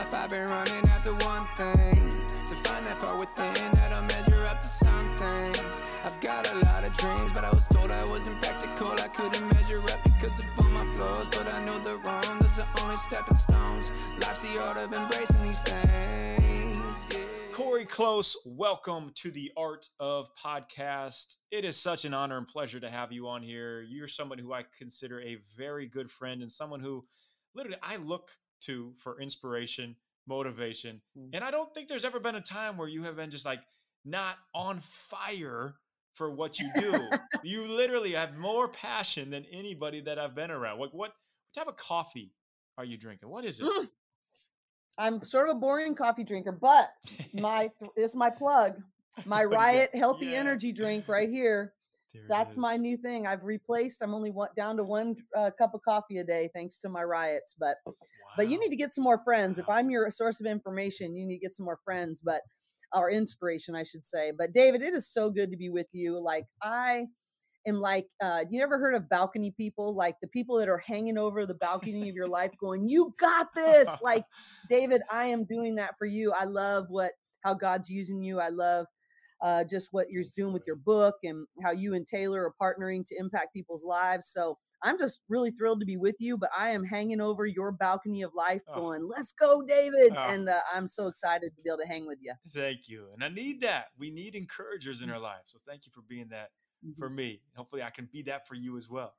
life I've been running after one thing To find that part within that'll measure up to something I've got a lot of dreams, but I was told I wasn't practical I couldn't measure up because of all my flaws But I know the wrong, those are only stepping stones Life's the art of embracing these things, yeah. Cori Close, welcome to the Art of Podcast. It is such an honor and pleasure to have you on here. You're someone who I consider a very good friend and someone who literally I look to for inspiration, motivation. Mm. And I don't think there's ever been a time where you have been just like not on fire for what you do. you literally have more passion than anybody that I've been around. Like what, what type of coffee are you drinking? What is it? I'm sort of a boring coffee drinker, but my th- is my plug. My Oh. Riot Healthy Yeah. Energy drink right here. There That's my new thing. I've replaced. I'm only one, down to one uh, cup of coffee a day thanks to my riots. But but you need to get some more friends. If I'm your source of information, you need to get some more friends. But or inspiration, I should say. But David, it is so good to be with you. Like I am like uh you ever heard of balcony people like the people that are hanging over the balcony of your life going you got this like david i am doing that for you i love what how god's using you i love uh, just what you're doing with your book and how you and taylor are partnering to impact people's lives so i'm just really thrilled to be with you but i am hanging over your balcony of life Oh. going let's go david Oh. and uh, i'm so excited to be able to hang with you Thank you. And I need that. We need encouragers in Mm. our lives. So thank you for being that Mhm. for me. Hopefully I can be that for you as well.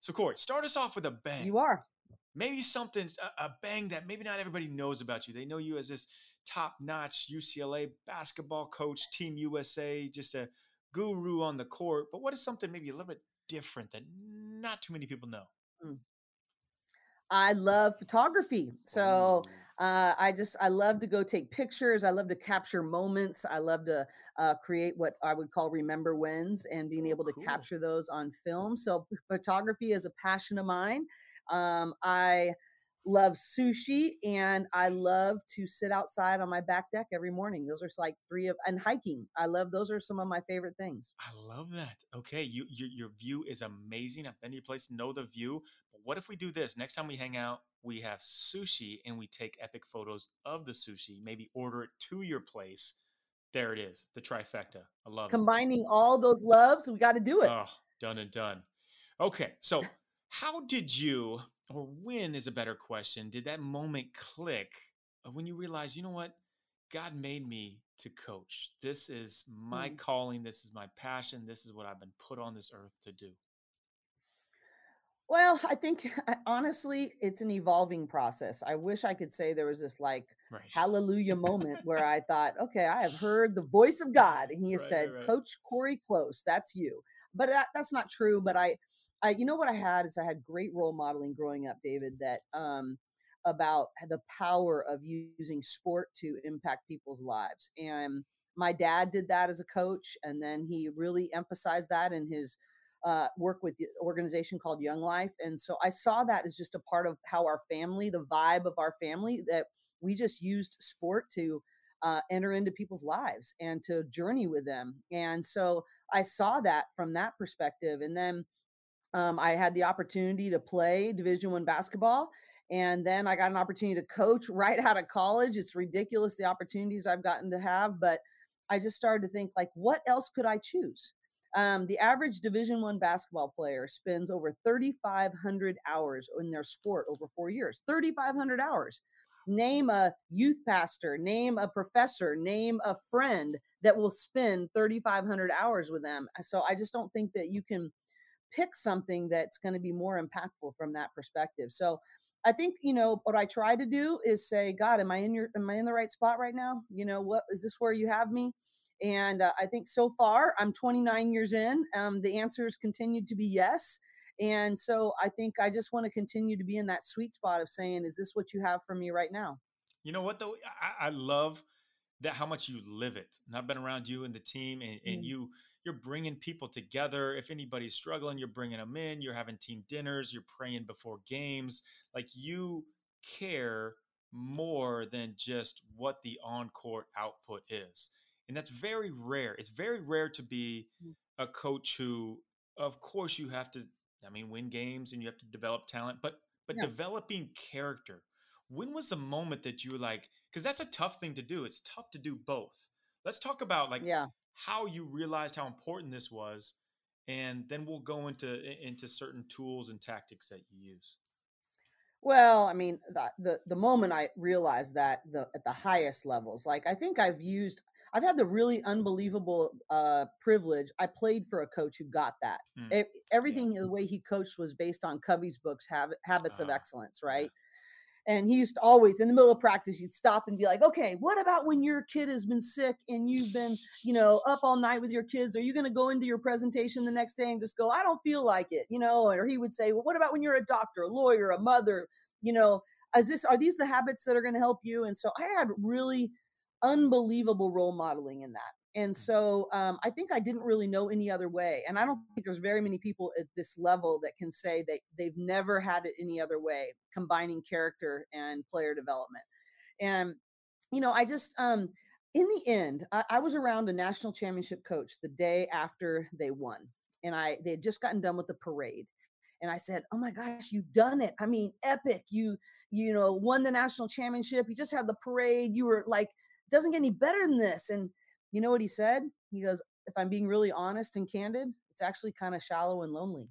So Cori, start us off with a bang. you are Maybe something a, a bang that maybe not everybody knows about you. They know you as this top-notch UCLA basketball coach, Team USA, just a guru on the court. But what is something maybe a little bit different that not too many people know? i love photography so uh, I just I love to go take pictures. I love to capture moments. I love to uh, create what I would call remember wins and being Oh, able to cool. capture those on film. So photography is a passion of mine. Um, I love sushi and I love to sit outside on my back deck every morning. Those are like three of and hiking. I love those are some of my favorite things. I love that. Okay, you your your view is amazing. I've been to your place, know the view. But what if we do this? Next time we hang out, we have sushi and we take epic photos of the sushi. Maybe order it to your place. There it is, the trifecta. I love it. Combining all those loves, we got to do it. Oh, done and done. Okay, so how did you, or when is a better question, did that moment click of when you realized, you know what, God made me to coach. This is my Mm. calling. This is my passion. This is what I've been put on this earth to do. Well, I think honestly, it's an evolving process. I wish I could say there was this like Right. hallelujah moment where I thought, okay, I have heard the voice of God, and He has Right, said, right. "Coach Cori Close, that's you." But that, that's not true. But I, I, you know what I had is I had great role modeling growing up, David. That um, about the power of using sport to impact people's lives, and my dad did that as a coach, and then he really emphasized that in his uh, work with the organization called Young Life. And so I saw that as just a part of how our family, the vibe of our family, that we just used sport to uh, enter into people's lives and to journey with them. And so I saw that from that perspective. And then um, I had the opportunity to play Division One basketball, and then I got an opportunity to coach right out of college. It's ridiculous the opportunities I've gotten to have, but I just started to think like, what else could I choose? Um, the average Division One basketball player spends over 3,500 hours in their sport over four years. 3,500 hours. Name a youth pastor, name a professor, name a friend that will spend 3,500 hours with them. So I just don't think that you can pick something that's going to be more impactful from that perspective. So I think, you know, what I try to do is say, God, am I in your, am I in the right spot right now? You know, what is this where you have me? And uh, I think so far, I'm 29 years in. Um, the answers continue to be yes. And so I think I just want to continue to be in that sweet spot of saying, is this what you have for me right now? You know what though? I, I love that how much you live it. And I've been around you and the team, and, and Mm. you you're bringing people together. If anybody's struggling, you're bringing them in. You're having team dinners. You're praying before games. Like you care more than just what the on court output is, and that's very rare. It's very rare to be Mm. a coach who, of course, you have to. I mean, win games and you have to develop talent, but but Yeah. developing character when was the moment that you were like, because that's a tough thing to do. It's tough to do both. Let's talk about like yeah how you realized how important this was, and then we'll go into into certain tools and tactics that you use. Well, I mean, the, the the moment I realized that the at the highest levels, like I think I've used, I've had the really unbelievable uh, privilege. I played for a coach who got that. Mm, It, yeah. everything the way he coached was based on Covey's books, Habit, Habits of Ah, Excellence, yeah. And he used to always, in the middle of practice, you'd stop and be like, "Okay, what about when your kid has been sick and you've been, you know, up all night with your kids? Are you going to go into your presentation the next day and just go, I don't feel like it, you know?" Or he would say, "Well, what about when you're a doctor, a lawyer, a mother, you know?" Is this are these the habits that are going to help you? And so I had really unbelievable role modeling in that. And so um, I think I didn't really know any other way. And I don't think there's very many people at this level that can say that they've never had it any other way, combining character and player development. And, you know, I just, um, in the end, I, I was around a national championship coach the day after they won. And I, they had just gotten done with the parade. And I said, "Oh my gosh, you've done it! I mean, epic! You, you know, won the national championship. You just had the parade. You were like, doesn't get any better than this." And you know what he said? He goes, "If I'm being really honest and candid, it's actually kind of shallow and lonely."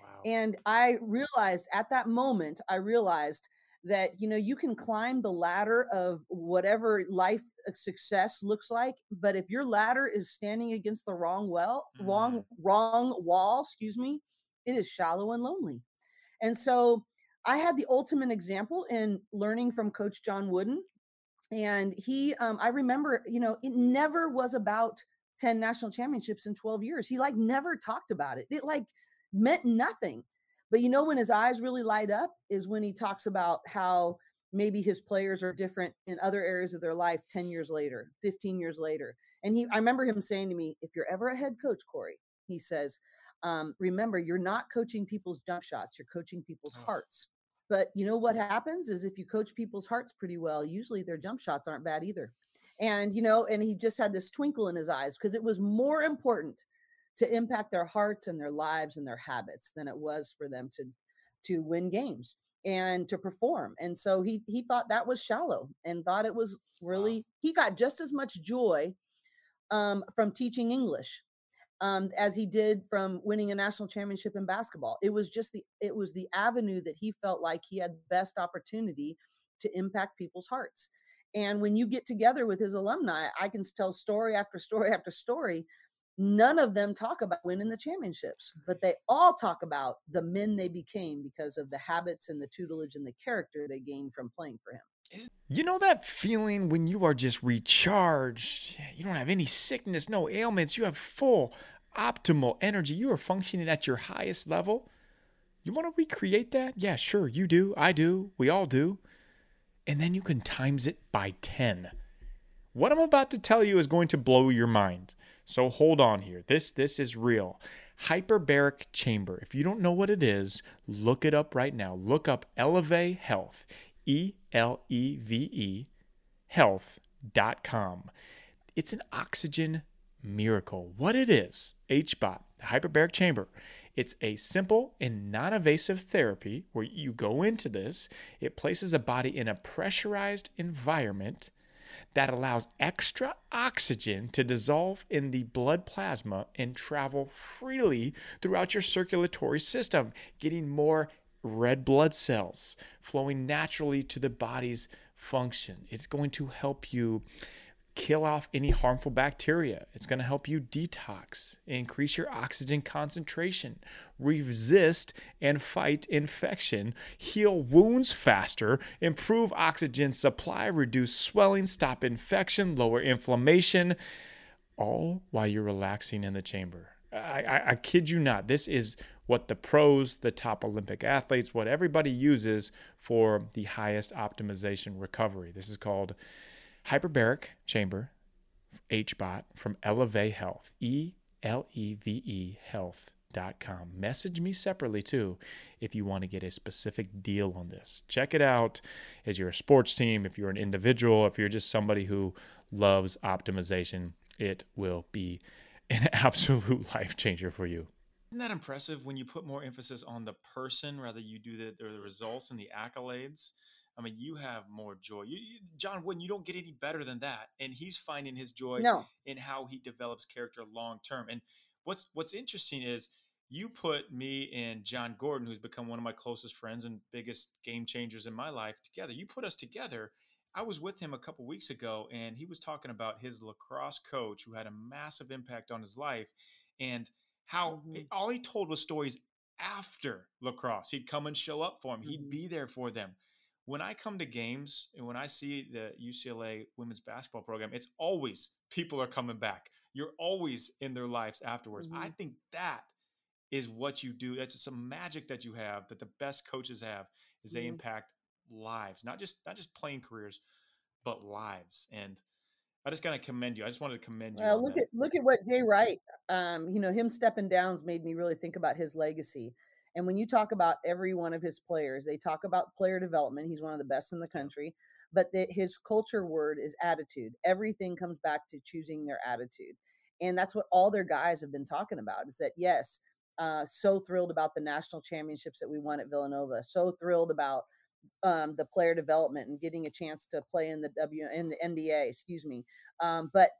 Wow. And I realized at that moment, I realized that you know you can climb the ladder of whatever life uh, success looks like, but if your ladder is standing against the wrong well, wrong wrong wall, excuse me, it is shallow and lonely. And so I had the ultimate example in learning from Coach John Wooden, and he, um, I remember, you know, it never was about 10 national championships in 12 years. He like never talked about it. It like meant nothing. But you know, when his eyes really light up is when he talks about how maybe his players are different in other areas of their life 10 years later, 15 years later. And he, I remember him saying to me, if you're ever a head coach, Cori, he says, um, remember, you're not coaching people's jump shots, you're coaching people's Oh. hearts. But you know what happens is if you coach people's hearts pretty well, usually their jump shots aren't bad either. And you know, and he just had this twinkle in his eyes because it was more important to impact their hearts and their lives and their habits than it was for them to to win games and to perform. And so he he thought that was shallow and thought it was really he got just as much joy um, from teaching English um, as he did from winning a national championship in basketball. It was just the it was the avenue that he felt like he had best opportunity to impact people's hearts. And when you get together with his alumni, I can tell story after story after story. None of them talk about winning the championships, but they all talk about the men they became because of the habits and the tutelage and the character they gained from playing for him. You know that feeling when you are just recharged? You don't have any sickness, no ailments. You have full, optimal energy. You are functioning at your highest level. You want to recreate that? Yeah, sure. You do. I do. We all do. And then you can times it by 10. What I'm about to tell you is going to blow your mind. So hold on here. This this is real. Hyperbaric chamber. If you don't know what it is, look it up right now. Look up Eleve Health. E L E V E health.com. It's an oxygen miracle. What it is, HBOT, the hyperbaric chamber. It's a simple and non invasive therapy where you go into this, it places a body in a pressurized environment that allows extra oxygen to dissolve in the blood plasma and travel freely throughout your circulatory system, getting more red blood cells flowing naturally to the body's function. It's going to help you kill off any harmful bacteria. It's going to help you detox, increase your oxygen concentration, resist and fight infection, heal wounds faster, improve oxygen supply, reduce swelling, stop infection, lower inflammation, all while you're relaxing in the chamber. I, I, I kid you not. This is what the pros, the top Olympic athletes, what everybody uses for the highest optimization recovery. This is called hyperbaric chamber HBOT from Eleve Health, E L E V E health.com. Message me separately too if you want to get a specific deal on this. Check it out as you're a sports team, if you're an individual, if you're just somebody who loves optimization, it will be an absolute life changer for you. Isn't that impressive when you put more emphasis on the person rather you do the, the results and the accolades? I mean, you have more joy. You, you, John Wooden, you don't get any better than that, and he's finding his joy No. in how he develops character long term. And what's what's interesting is you put me and Jon Gordon, who's become one of my closest friends and biggest game changers in my life, together. You put us together. I was with him a couple weeks ago, and he was talking about his lacrosse coach who had a massive impact on his life, and how Mhm. all he told was stories after lacrosse. He'd come and show up for him. He'd Mhm. be there for them. When I come to games and when I see the UCLA women's basketball program, it's always people are coming back. You're always in their lives afterwards. I think that is what you do. That's some magic that you have that the best coaches have is they Mhm. impact lives, not just not just playing careers, but lives. And I just gotta commend you. I just wanted to commend you. Look that. at look at what Jay Wright. Um, you know, him stepping down's made me really think about his legacy. And when you talk about every one of his players, they talk about player development. He's one of the best in the country, but the, his culture word is attitude. Everything comes back to choosing their attitude, and that's what all their guys have been talking about. Is that yes, uh, so thrilled about the national championships that we won at Villanova. So thrilled about um, the player development and getting a chance to play in the W in the NBA. Excuse me. Um, but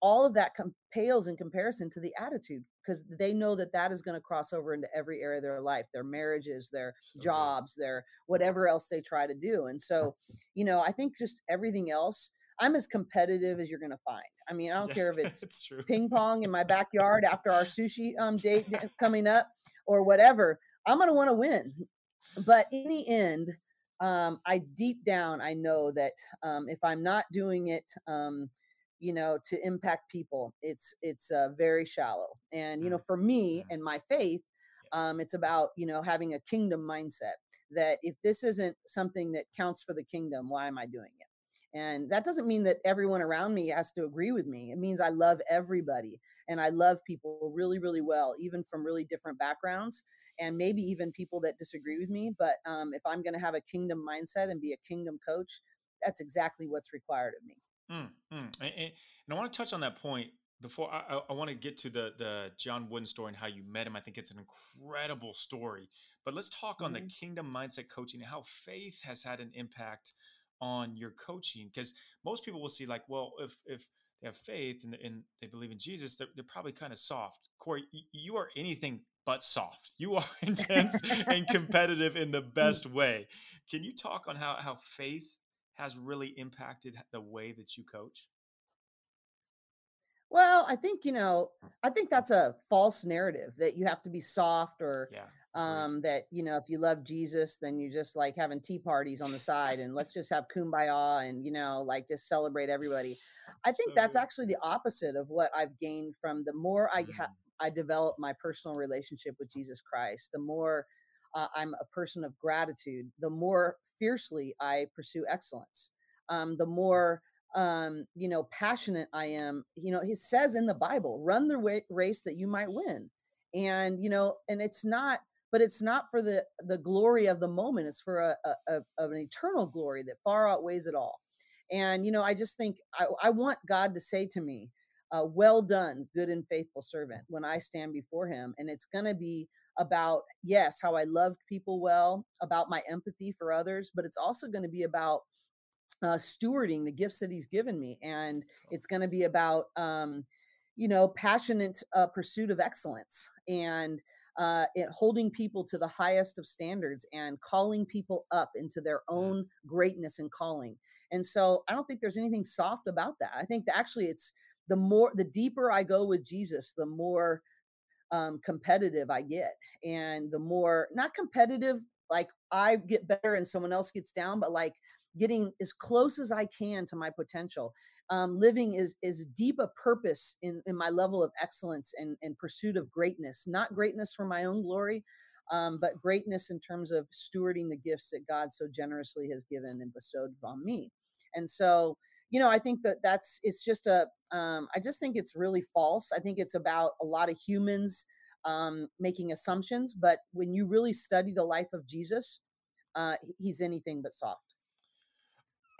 all of that com- pales in comparison to the attitude because they know that that is going to cross over into every area of their life, their marriages, their So good. jobs, their whatever else they try to do. And so, you know, I think just everything else. I'm as competitive as you're going to find. I mean, I don't Yeah, care if it's it's true. ping pong in my backyard after our sushi um date coming up or whatever i'm going to want to win but in the end um i deep down i know that um if i'm not doing it um you know to impact people it's it's uh, very shallow. And you know for me and my faith um it's about you know having a kingdom mindset that if this isn't something that counts for the kingdom why am i doing it? And that doesn't mean that everyone around me has to agree with me. It means I love everybody and I love people really, really well, even from really different backgrounds and maybe even people that disagree with me. But um, if I'm going to have a kingdom mindset and be a kingdom coach, that's exactly what's required of me. Mm, mm. And, and- I want to touch on that point before I, I, I want to get to the the John Wooden story and how you met him. I think it's an incredible story. But let's talk on the Mhm. kingdom mindset coaching and how faith has had an impact on your coaching. Because most people will see like, well, if if they have faith and, and they believe in Jesus, they're, they're probably kind of soft. Cori, you are anything but soft. You are intense and competitive in the best way. Can you talk on how how faith has really impacted the way that you coach? Well, I think, you know, I think that's a false narrative that you have to be soft or Yeah. Um that you know if you love jesus then you're just like having tea parties on the side and let's just have kumbaya and you know like just celebrate everybody. I think So that's actually the opposite of what i've gained from the more i ha- Mm, i develop my personal relationship with jesus christ the more uh, i'm a person of gratitude the more fiercely i pursue excellence um the more um you know passionate i am. You know he says in the bible run the race that you might win. And you know and it's not but it's not for the the glory of the moment it's for a, a, a of an eternal glory that far outweighs it all. And you know i just think i, I want god to say to me uh, well done good and faithful servant when i stand before him and it's going to be about yes how i love people well about my empathy for others but it's also going to be about uh, stewarding the gifts that he's given me and it's going to be about um, you know passionate uh, pursuit of excellence. And uh, it holding people to the highest of standards and calling people up into their own greatness and calling. And so i don't think there's anything soft about that. I think that actually it's the more the deeper i go with jesus the more um, competitive I get, and the more not competitive, like I get better and someone else gets down, but like getting as close as I can to my potential. Um, living is is deep a purpose in in my level of excellence and and pursuit of greatness, not greatness for my own glory. Um, but greatness in terms of stewarding the gifts that God so generously has given and bestowed on me. And so, you know, I think that that's it's just a um, I just think it's really false. I think it's about a lot of humans um, making assumptions, but when you really study the life of Jesus, uh, he's anything but soft.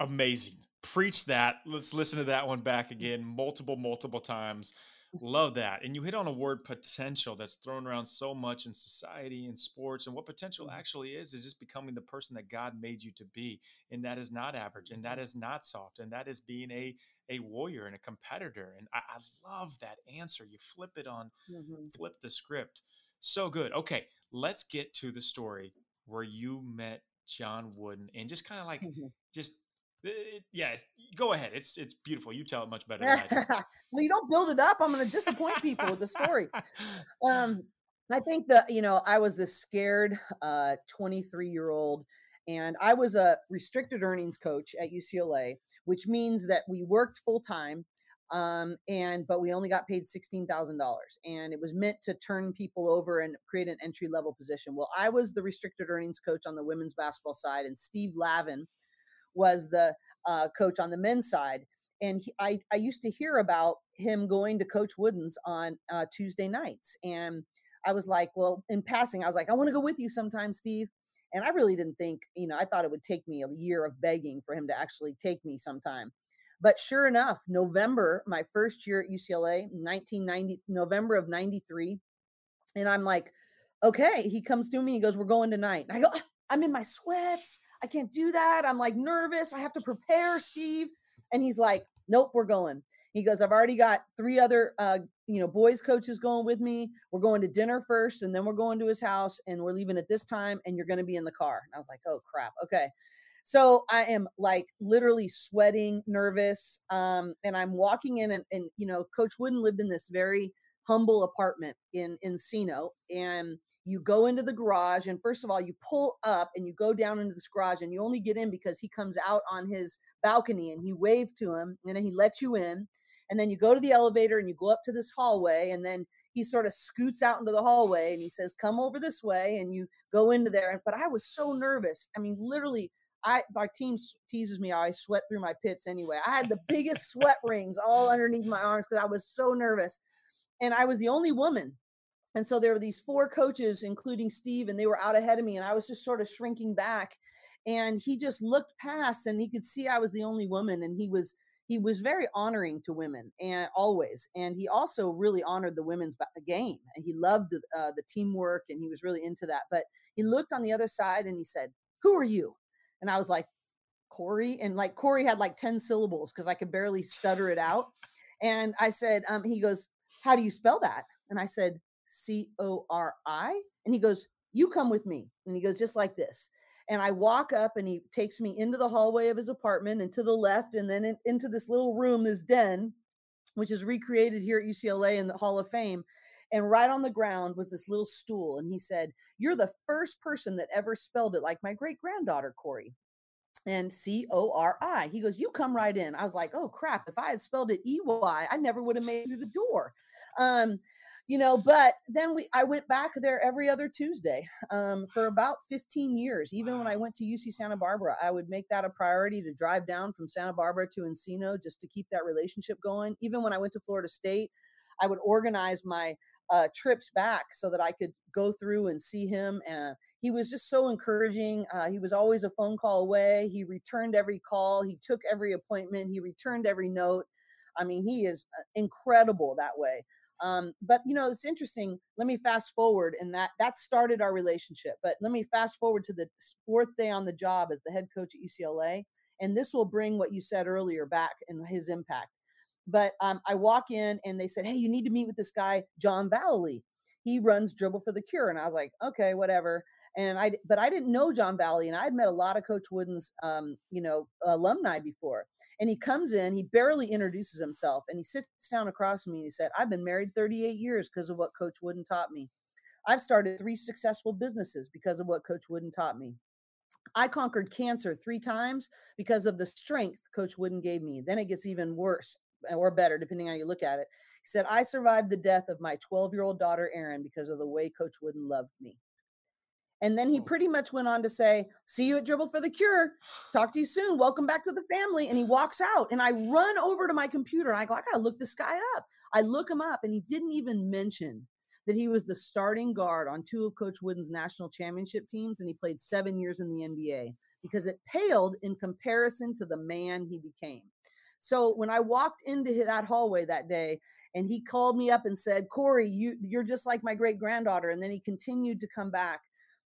Amazing. Preach that. Let's listen to that one back again multiple, multiple times. Love that. And you hit on a word potential that's thrown around so much in society and sports. And what potential Mm-hmm. actually is, is just becoming the person that God made you to be. And that is not average and Mm-hmm. that is not soft. And that is being a, a warrior and a competitor. And I, I love that answer. You flip it on, Mhm. flip the script. So good. Okay. Let's get to the story where you met John Wooden and just kind of like, Mhm. just, it, yeah, it's- go ahead. It's, it's beautiful. You tell it much better than I do. well, you don't build it up. I'm going to disappoint people with the story. Um, I think that you know I was this scared uh, 23 year old, and I was a restricted earnings coach at UCLA, which means that we worked full time, um, and but we only got paid sixteen thousand dollars, and it was meant to turn people over and create an entry level position. Well, I was the restricted earnings coach on the women's basketball side, and Steve Lavin was the uh, coach on the men's side and he, I, I used to hear about him going to coach wooden's on uh, tuesday nights and i was like well in passing i was like i want to go with you sometime steve and i really didn't think you know i thought it would take me a year of begging for him to actually take me sometime but sure enough november my first year at ucla 1990 november of 93 and i'm like okay he comes to me he goes we're going tonight and i go "Ah, i'm in my sweats i can't do that i'm like nervous i have to prepare steve and he's like nope we're going. He goes i've already got three other uh, you know boys coaches going with me we're going to dinner first and then we're going to his house and we're leaving at this time and you're going to be in the car. And i was like oh crap okay. So i am like literally sweating nervous um, and i'm walking in and, and you know coach wooden lived in this very humble apartment in encino and you go into the garage and first of all you pull up and you go down into this garage and you only get in because he comes out on his balcony and he waved to him and then he lets you in and then you go to the elevator and you go up to this hallway and then he sort of scoots out into the hallway and he says come over this way and you go into there but i was so nervous i mean literally I our team teases me I sweat through my pits anyway. I had the biggest sweat rings all underneath my arms because I was so nervous. And I was the only woman and so there were these four coaches, including Steve, and they were out ahead of me. And I was just sort of shrinking back. And he just looked past and he could see I was the only woman. And he was he was very honoring to women and always. And he also really honored the women's game. And he loved the, uh, the teamwork and he was really into that. But he looked on the other side and he said, Who are you? And I was like, Cori. And like Cori had like 10 syllables because I could barely stutter it out. And I said, um, he goes, How do you spell that? And I said, C O R I. And he goes, You come with me. And he goes, Just like this. And I walk up and he takes me into the hallway of his apartment and to the left and then in, into this little room, this den, which is recreated here at UCLA in the Hall of Fame. And right on the ground was this little stool. And he said, You're the first person that ever spelled it like my great granddaughter, Cori and C O R I. He goes, You come right in. I was like, Oh crap. If I had spelled it E Y, I never would have made it through the door. Um, you know, but then we I went back there every other Tuesday um, for about 15 years. Even when I went to UC Santa Barbara, I would make that a priority to drive down from Santa Barbara to Encino just to keep that relationship going. Even when I went to Florida State, I would organize my uh, trips back so that I could go through and see him. And he was just so encouraging. Uh, he was always a phone call away. He returned every call. He took every appointment. He returned every note. I mean, he is uh, incredible that way. Um, but you know, it's interesting. Let me fast forward, and that that started our relationship. But let me fast forward to the fourth day on the job as the head coach at UCLA, and this will bring what you said earlier back and his impact. But um, I walk in, and they said, "Hey, you need to meet with this guy, John Vallely. He runs Dribble for the Cure." And I was like, "Okay, whatever." And I, but I didn't know John Vallely, and I had met a lot of Coach Wooden's, um, you know, alumni before. And he comes in, he barely introduces himself, and he sits down across from me and he said, I've been married 38 years because of what Coach Wooden taught me. I've started three successful businesses because of what Coach Wooden taught me. I conquered cancer three times because of the strength Coach Wooden gave me. Then it gets even worse or better, depending on how you look at it. He said, I survived the death of my 12 year old daughter, Erin, because of the way Coach Wooden loved me. And then he pretty much went on to say, See you at Dribble for the Cure. Talk to you soon. Welcome back to the family. And he walks out. And I run over to my computer and I go, I got to look this guy up. I look him up and he didn't even mention that he was the starting guard on two of Coach Wooden's national championship teams. And he played seven years in the NBA because it paled in comparison to the man he became. So when I walked into that hallway that day, And he called me up and said, Cori, you, you're just like my great granddaughter. And then he continued to come back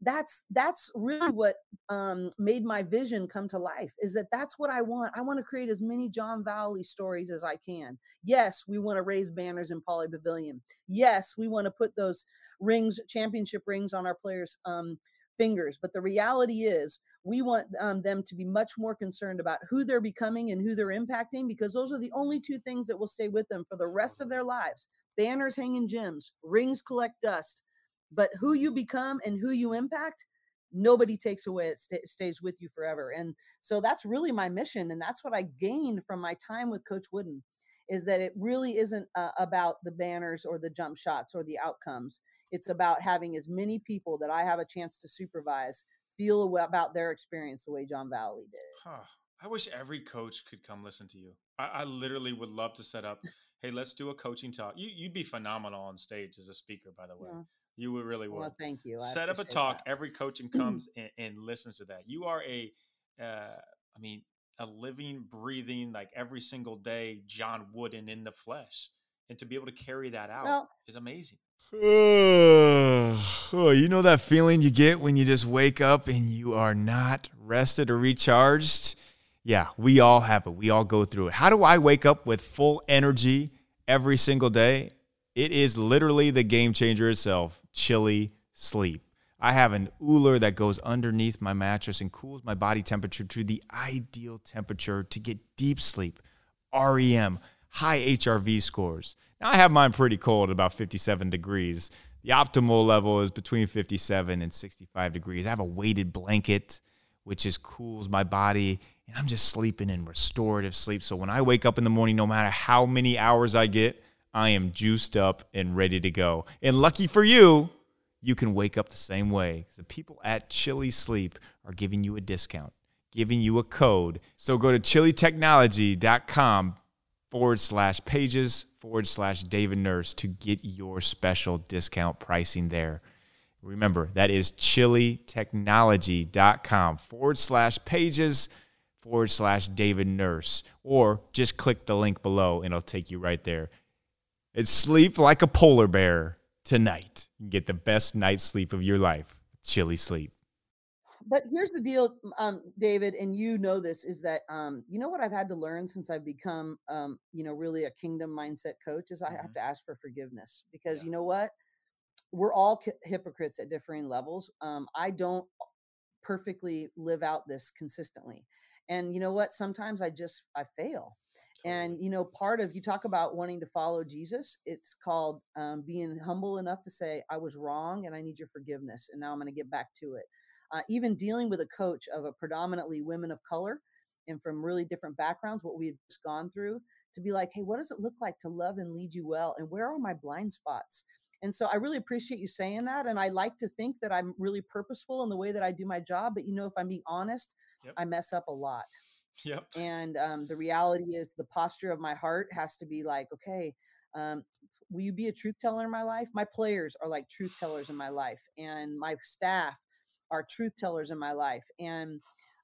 that's that's really what um, made my vision come to life is that that's what i want. I want to create as many john vallely stories as i can. Yes we want to raise banners in Pauley Pavilion. Yes we want to put those rings championship rings on our players um, fingers but the reality is we want um, them to be much more concerned about who they're becoming and who they're impacting because those are the only two things that will stay with them for the rest of their lives. Banners hang in gyms rings collect dust but who you become and who you impact nobody takes away it st- stays with you forever and so that's really my mission and that's what i gained from my time with coach wooden is that it really isn't uh, about the banners or the jump shots or the outcomes it's about having as many people that i have a chance to supervise feel about their experience the way john vallely did huh. i wish every coach could come listen to you I, I literally would love to set up hey let's do a coaching talk you, you'd be phenomenal on stage as a speaker by the way yeah. You would really would. Well, thank you. I Set up a talk. That. Every coaching comes and, and, listens to that. You are a, uh, I mean, a living, breathing, like every single day, John Wooden in the flesh, and to be able to carry that out well, is amazing. oh, you know that feeling you get when you just wake up and you are not rested or recharged? Yeah, we all have it. We all go through it. How do I wake up with full energy every single day? It is literally the game changer itself chili sleep. I have an Ooler that goes underneath my mattress and cools my body temperature to the ideal temperature to get deep sleep. REM, high HRV scores. Now I have mine pretty cold, about 57 degrees. The optimal level is between 57 and 65 degrees. I have a weighted blanket, which just cools my body, and I'm just sleeping in restorative sleep. So when I wake up in the morning, no matter how many hours I get, I am juiced up and ready to go. And lucky for you, you can wake up the same way. The people at ChiliSleep are giving you a discount, giving you a code. So go to chilitechnology.com forward slash pages forward slash David Nurse to get your special discount pricing there. Remember, that is chilitechnology.com forward slash pages forward slash David Nurse. Or just click the link below and it'll take you right there and sleep like a polar bear tonight. Get the best night's sleep of your life. ChiliSleep. But here's the deal, um, David, and you know this is that um, you know what I've had to learn since I've become, um, you know, really a kingdom mindset coach is I mm-hmm. have to ask for forgiveness because yeah. you know what, we're all hypocrites at differing levels. Um, I don't perfectly live out this consistently, and you know what, sometimes I just I fail, and you know part of you talk about wanting to follow jesus it's called um, being humble enough to say i was wrong and i need your forgiveness and now i'm going to get back to it. Uh, even dealing with a coach of a predominantly women of color and from really different backgrounds what we've just gone through to be like hey what does it look like to love and lead you well and where are my blind spots? And so i really appreciate you saying that and i like to think that i'm really purposeful in the way that i do my job but you know if i'm being honest yep. i mess up a lot Yep. And um, the reality is, the posture of my heart has to be like, okay, um, will you be a truth teller in my life? My players are like truth tellers in my life, and my staff are truth tellers in my life, and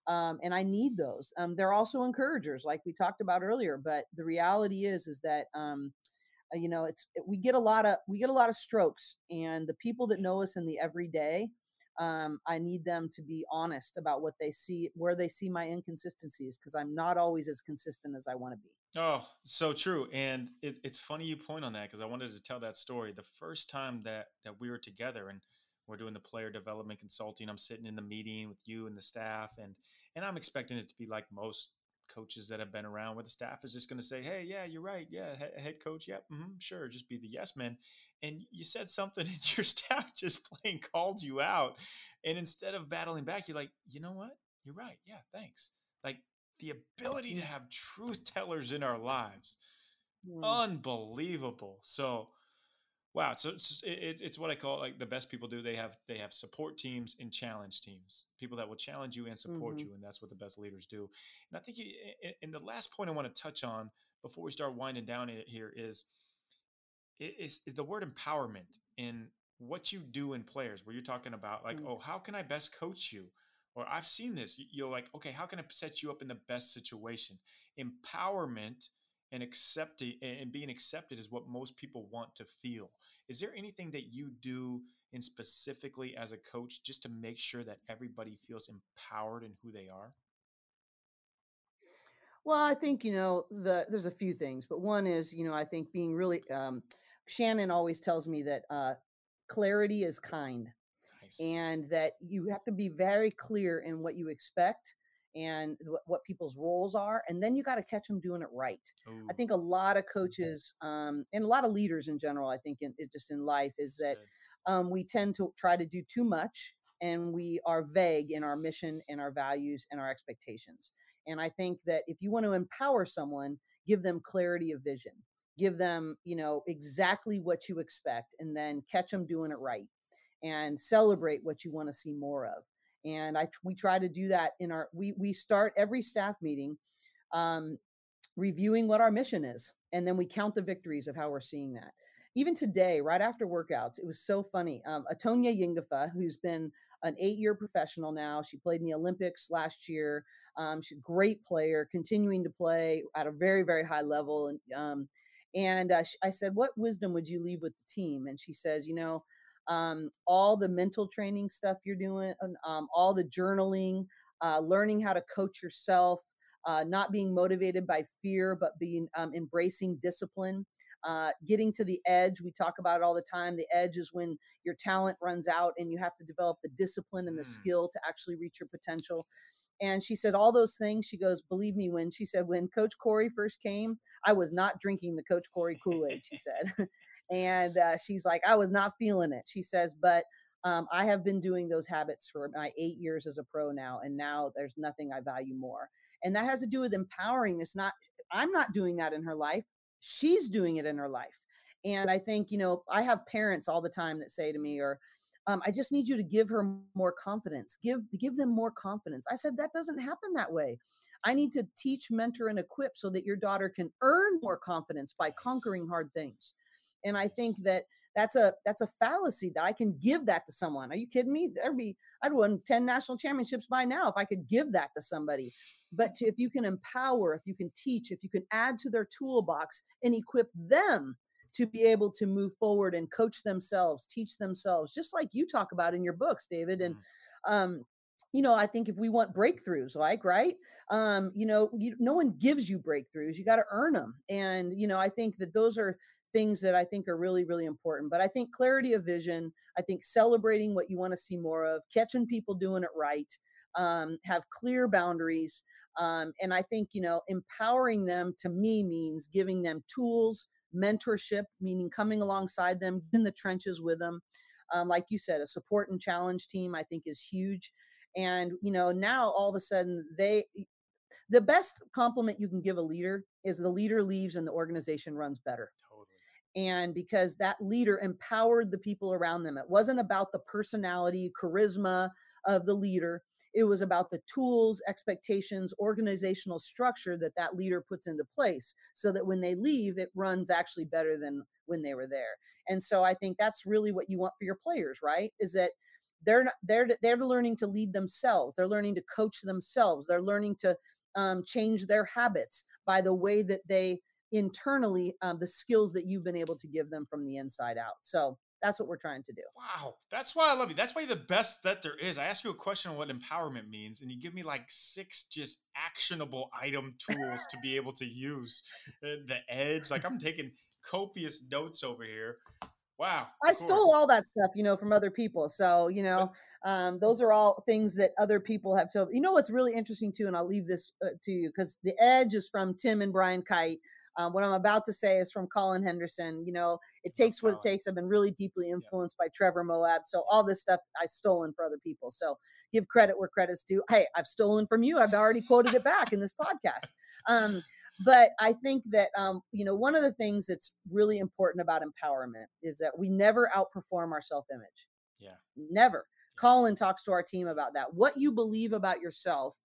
um, and I need those. Um, they're also encouragers, like we talked about earlier. But the reality is, is that um, uh, you know, it's we get a lot of we get a lot of strokes, and the people that know us in the everyday um, I need them to be honest about what they see, where they see my inconsistencies, because I'm not always as consistent as I want to be. Oh, so true. And it, it's funny you point on that because I wanted to tell that story. The first time that that we were together and we're doing the player development consulting, I'm sitting in the meeting with you and the staff, and and I'm expecting it to be like most coaches that have been around where the staff is just going to say, "Hey, yeah, you're right. Yeah, head coach, yep, yeah, mm-hmm, sure, just be the yes man." And you said something, and your staff just plain called you out. And instead of battling back, you're like, "You know what? You're right. Yeah, thanks." Like the ability to have truth tellers in our lives, mm. unbelievable. So Wow, so it's, it's, it's what I call like the best people do. They have they have support teams and challenge teams, people that will challenge you and support mm-hmm. you, and that's what the best leaders do. And I think, you, and the last point I want to touch on before we start winding down here is is the word empowerment in what you do in players. Where you're talking about like, mm-hmm. oh, how can I best coach you? Or I've seen this. You're like, okay, how can I set you up in the best situation? Empowerment and accepting and being accepted is what most people want to feel. Is there anything that you do in specifically as a coach just to make sure that everybody feels empowered in who they are? Well, I think you know the there's a few things, but one is you know I think being really um, Shannon always tells me that uh, clarity is kind, Nice. and that you have to be very clear in what you expect and wh- what people's roles are, and then you got to catch them doing it right. I think a lot of coaches um, and a lot of leaders in general, I think in, it just in life is that um, we tend to try to do too much and we are vague in our mission and our values and our expectations. And I think that if you want to empower someone, give them clarity of vision, give them, you know, exactly what you expect, and then catch them doing it right and celebrate what you want to see more of. And I we try to do that in our we we start every staff meeting um, reviewing what our mission is, and then we count the victories of how we're seeing that. Even today, right after workouts, it was so funny. Um, Atonye Nyingifa, who's been an eight-year professional now, she played in the Olympics last year. Um, she's a great player, continuing to play at a very, very high level. And um, and uh, I said, "What wisdom would you leave with the team?" And she says, "You know, um, all the mental training stuff you're doing, um, all the journaling, uh, learning how to coach yourself, uh, not being motivated by fear, but being um, embracing discipline, uh, getting to the edge. We talk about it all the time. The edge is when your talent runs out and you have to develop the discipline and the Mm. skill to actually reach your potential. And she said all those things. She goes, believe me, when she said when Coach Cori first came, I was not drinking the Coach Cori Kool Aid. She said, and uh, she's like, I was not feeling it. She says, but um, I have been doing those habits for my eight years as a pro now, and now there's nothing I value more. And that has to do with empowering. It's not, I'm not doing that in her life. She's doing it in her life. And I think, you know, I have parents all the time that say to me, or um, I just need you to give her more confidence. Give give them more confidence. I said that doesn't happen that way. I need to teach, mentor, and equip so that your daughter can earn more confidence by conquering hard things. And I think that that's a that's a fallacy that I can give that to someone. Are you kidding me? There'd be I'd won 10 national championships by now if I could give that to somebody. But to, if you can empower, if you can teach, if you can add to their toolbox and equip them to be able to move forward and coach themselves, teach themselves, just like you talk about in your books, David. And Mhm. um, you know, I think if we want breakthroughs, like right, um, you know, you, no one gives you breakthroughs; you got to earn them. And you know, I think that those are things that I think are really, really important. But I think clarity of vision, I think celebrating what you want to see more of, catching people doing it right, um, have clear boundaries, um, and I think you know, empowering them to me means giving them tools mentorship, meaning coming alongside them in the trenches with them. Um, like you said, a support and challenge team, I think, is huge. And, you know, now all of a sudden they, the best compliment you can give a leader is the leader leaves and the organization runs better Totally. and because that leader empowered the people around them. It wasn't about the personality, charisma of the leader. It was about the tools, expectations, organizational structure that that leader puts into place so that when they leave, it runs actually better than when they were there. And so I think that's really what you want for your players, right? Is that they're not, they're they're learning to lead themselves. They're learning to coach themselves. They're learning to um, change their habits by the way that they internally um, the skills that you've been able to give them from the inside out. So that's what we're trying to do. Wow, that's why I love you. That's why you're the best that there is. I ask you a question on what empowerment means, and you give me like six just actionable item tools to be able to use. Uh, The edge, like I'm taking copious notes over here. Wow, I Cori. stole all that stuff, you know, from other people. So, you know, um, those are all things that other people have told. You know what's really interesting too, and I'll leave this uh, to you because the edge is from Tim and Brian Kight. Um, what I'm about to say is from Colin Henderson. You know, it takes what it takes. I've been really deeply influenced by Trevor Moawad. So all this stuff I've stolen for other people. So give credit where credit's due. Hey, I've stolen from you. I've already quoted it back in this podcast. Um, but I think that um, you know one of the things that's really important about empowerment is that we never outperform our self-image. Yeah. Never. Colin talks to our team about that. What you believe about yourself,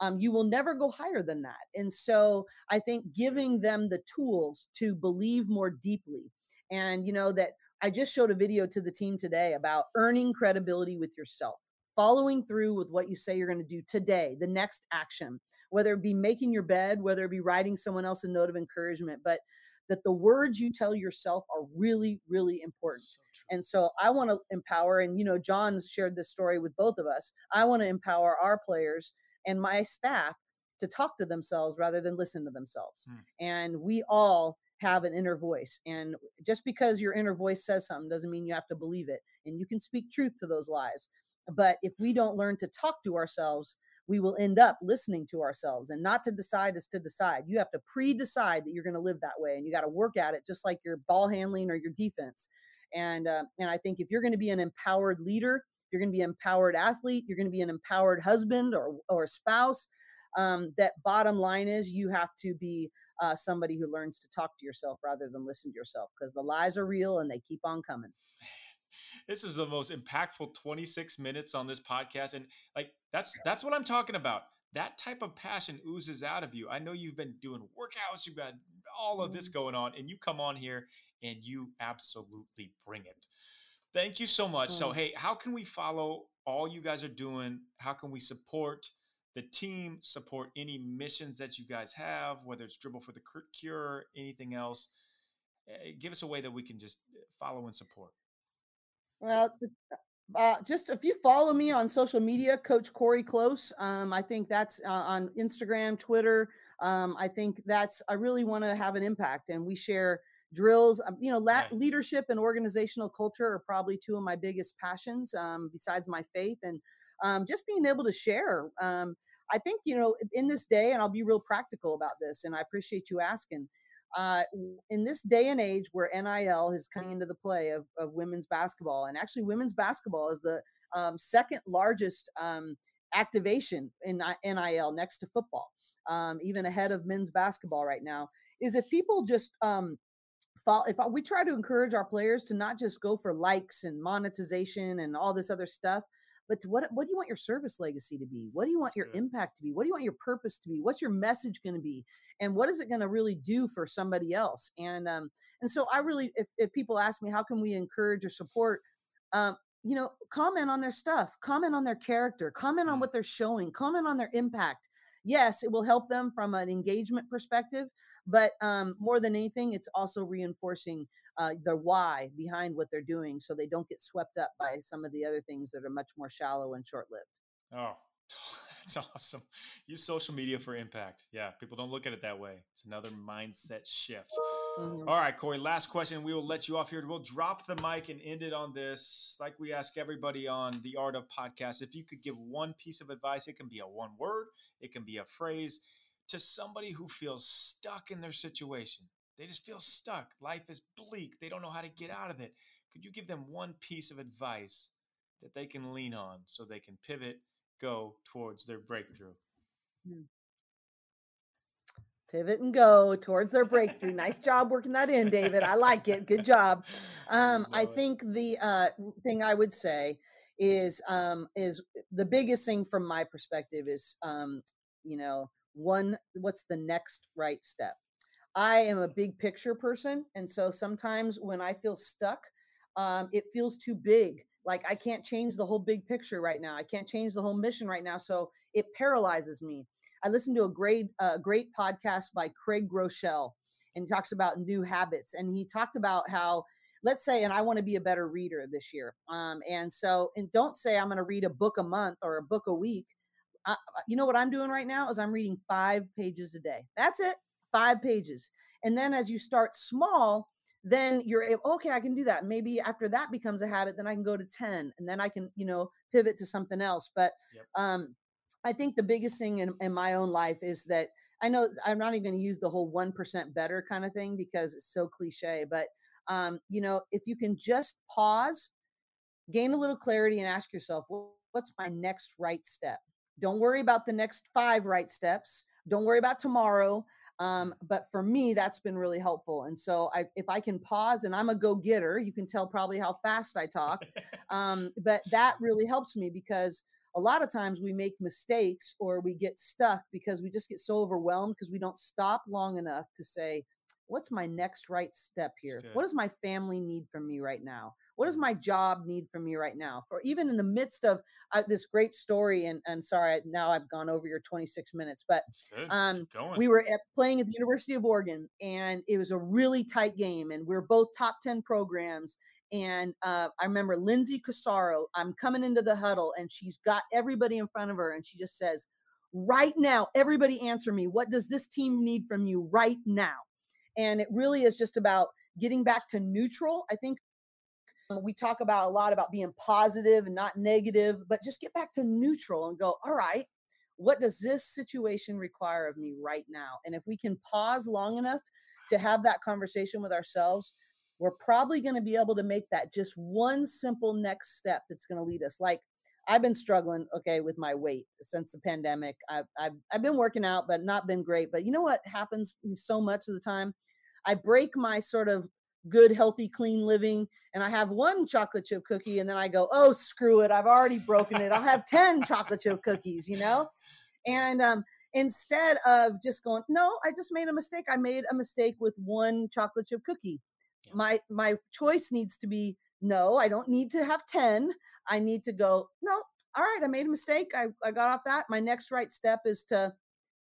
um, you will never go higher than that. And so I think giving them the tools to believe more deeply, and you know that I just showed a video to the team today about earning credibility with yourself. following through with what you say you're going to do today, the next action, whether it be making your bed, whether it be writing someone else a note of encouragement, but that the words you tell yourself are really, really important. So. And so I want to empower, and you know, John's shared this story with both of us. I want to empower our players and my staff to talk to themselves rather than listen to themselves. Hmm. And we all have an inner voice. And just because your inner voice says something doesn't mean you have to believe it. And you can speak truth to those lies. But if we don't learn to talk to ourselves, we will end up listening to ourselves and not to decide is to decide. You have to pre decide that you're going to live that way and you got to work at it just like your ball handling or your defense. And, uh, and I think if you're going to be an empowered leader, you're going to be an empowered athlete, you're going to be an empowered husband or, or spouse. Um, that bottom line is you have to be uh, somebody who learns to talk to yourself rather than listen to yourself because the lies are real and they keep on coming. This is the most impactful 26 minutes on this podcast. And like that's that's what I'm talking about. That type of passion oozes out of you. I know you've been doing workouts, you've got all of this going on, and you come on here and you absolutely bring it. Thank you so much. So, Mm. hey, how can we follow all you guys are doing? How can we support the team, support any missions that you guys have, whether it's Dribble for the Cure, anything else? Eh, Give us a way that we can just eh, follow and support. Well, uh, just if you follow me on social media, Coach Cori Close, um, I think that's uh, on Instagram, Twitter. Um, I think that's I really want to have an impact, and we share drills. Um, you know, la- Right. leadership and organizational culture are probably two of my biggest passions, um, besides my faith, and um, just being able to share. Um, I think you know, in this day, and I'll be real practical about this, and I appreciate you asking uh, in this day and age where NIL is coming into the play of, of women's basketball, and actually women's basketball is the um, second largest um, activation in NIL next to football, um, even ahead of men's basketball right now, is if people just um, follow, if I- we try to encourage our players to not just go for likes and monetization and all this other stuff, but to what what do you want your service legacy to be? What do you want your impact to be? What do you want your purpose to be? What's your message going to be? And what is it going to really do for somebody else? And um, and so I really, if if people ask me how can we encourage or support, um, you know, comment on their stuff, comment on their character, comment on Mm. what they're showing, comment on their impact. Yes, it will help them from an engagement perspective, but um, more than anything, it's also reinforcing uh, the why behind what they're doing, so they don't get swept up by some of the other things that are much more shallow and short-lived. Oh, that's awesome. Use social media for impact. Yeah, people don't look at it that way. It's another mindset shift. Mhm. All right, Cori, last question. We will let you off here. We'll drop the mic and end it on this. Like we ask everybody on the Art of Podcast, if you could give one piece of advice, it can be a one word, it can be a phrase to somebody who feels stuck in their situation. They just feel stuck. Life is bleak. They don't know how to get out of it. Could you give them one piece of advice that they can lean on so they can pivot, go towards their breakthrough? Pivot and go towards their breakthrough. nice job working that in, David. I like it. Good job. Um, I think the uh, thing I would say is um, is the biggest thing from my perspective is um, you know one what's the next right step. I am a big picture person, and so sometimes when I feel stuck, um, it feels too big. Like I can't change the whole big picture right now. I can't change the whole mission right now, so it paralyzes me. I listened to a great uh, great podcast by Craig Groeschel, and he talks about new habits. And he talked about how, let's say, and I want to be a better reader this year. Um, and so, and don't say I'm going to read a book a month or a book a week. Uh, you know what I'm doing right now is I'm reading five pages a day. That's it, five pages. And then as you start small, then you're able, okay, I can do that. Maybe after that becomes a habit, then I can go to 10 and then I can, you know, pivot to something else. But Yep. um, I think the biggest thing in, in my own life is that I know I'm not even going to use the whole 1% better kind of thing because it's so cliche, but um, you know, if you can just pause, gain a little clarity and ask yourself, well, what's my next right step? Don't worry about the next five right steps. Don't worry about tomorrow. Um, but for me, that's been really helpful. And so I, if I can pause and I'm a go getter, you can tell probably how fast I talk. Um, but that really helps me because a lot of times we make mistakes or we get stuck because we just get so overwhelmed because we don't stop long enough to say, what's my next right step here? What does my family need from me right now? What does my job need from me right now for even in the midst of uh, this great story and and sorry now i've gone over your 26 minutes but um we were at, playing at the University of Oregon, and it was a really tight game, and we are both top ten programs. And uh, I remember Lindsey Corsaro. I'm coming into the huddle, and she's got everybody in front of her, and she just says, "Right now, everybody answer me. What does this team need from you right now?" And it really is just about getting back to neutral. I think we talk about a lot about being positive and not negative, but just get back to neutral and go, all right, what does this situation require of me right now? And if we can pause long enough to have that conversation with ourselves, we're probably going to be able to make that just one simple next step that's going to lead us. Like I've been struggling, okay, with my weight since the pandemic. I've, I've, I've been working out, but not been great. But you know what happens so much of the time? I break my sort of good, healthy, clean living, and I have one chocolate chip cookie, and then I go, oh, screw it. I've already broken it. I'll have 10 chocolate chip cookies, you know? And um, instead of just going, no, I just made a mistake. I made a mistake with one chocolate chip cookie. Yeah. My my choice needs to be no, I don't need to have 10. I need to go, no, all right, I made a mistake. I, I got off that. My next right step is to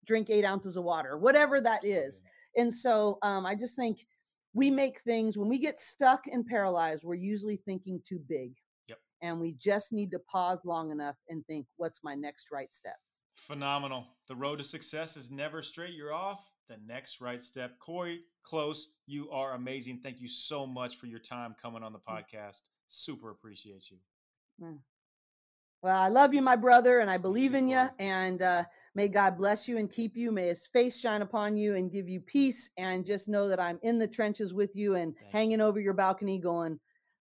drink eight ounces of water, whatever that is. And so um, I just think we make things when we get stuck and paralyzed, we're usually thinking too big. Yep. And we just need to pause long enough and think, what's my next right step? Phenomenal. The road to success is never straight. You're off the next right step. Cori, close. You are amazing. Thank you so much for your time coming on the mm. podcast. Super appreciate you. Mm. Well, I love you, my brother, and I believe in you. And uh, may God bless you and keep you. May his face shine upon you and give you peace. And just know that I'm in the trenches with you and Thank you. hanging over your balcony going,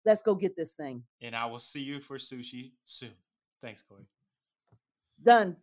let's go get this thing And I will see you for sushi soon. Thanks, Cori. done.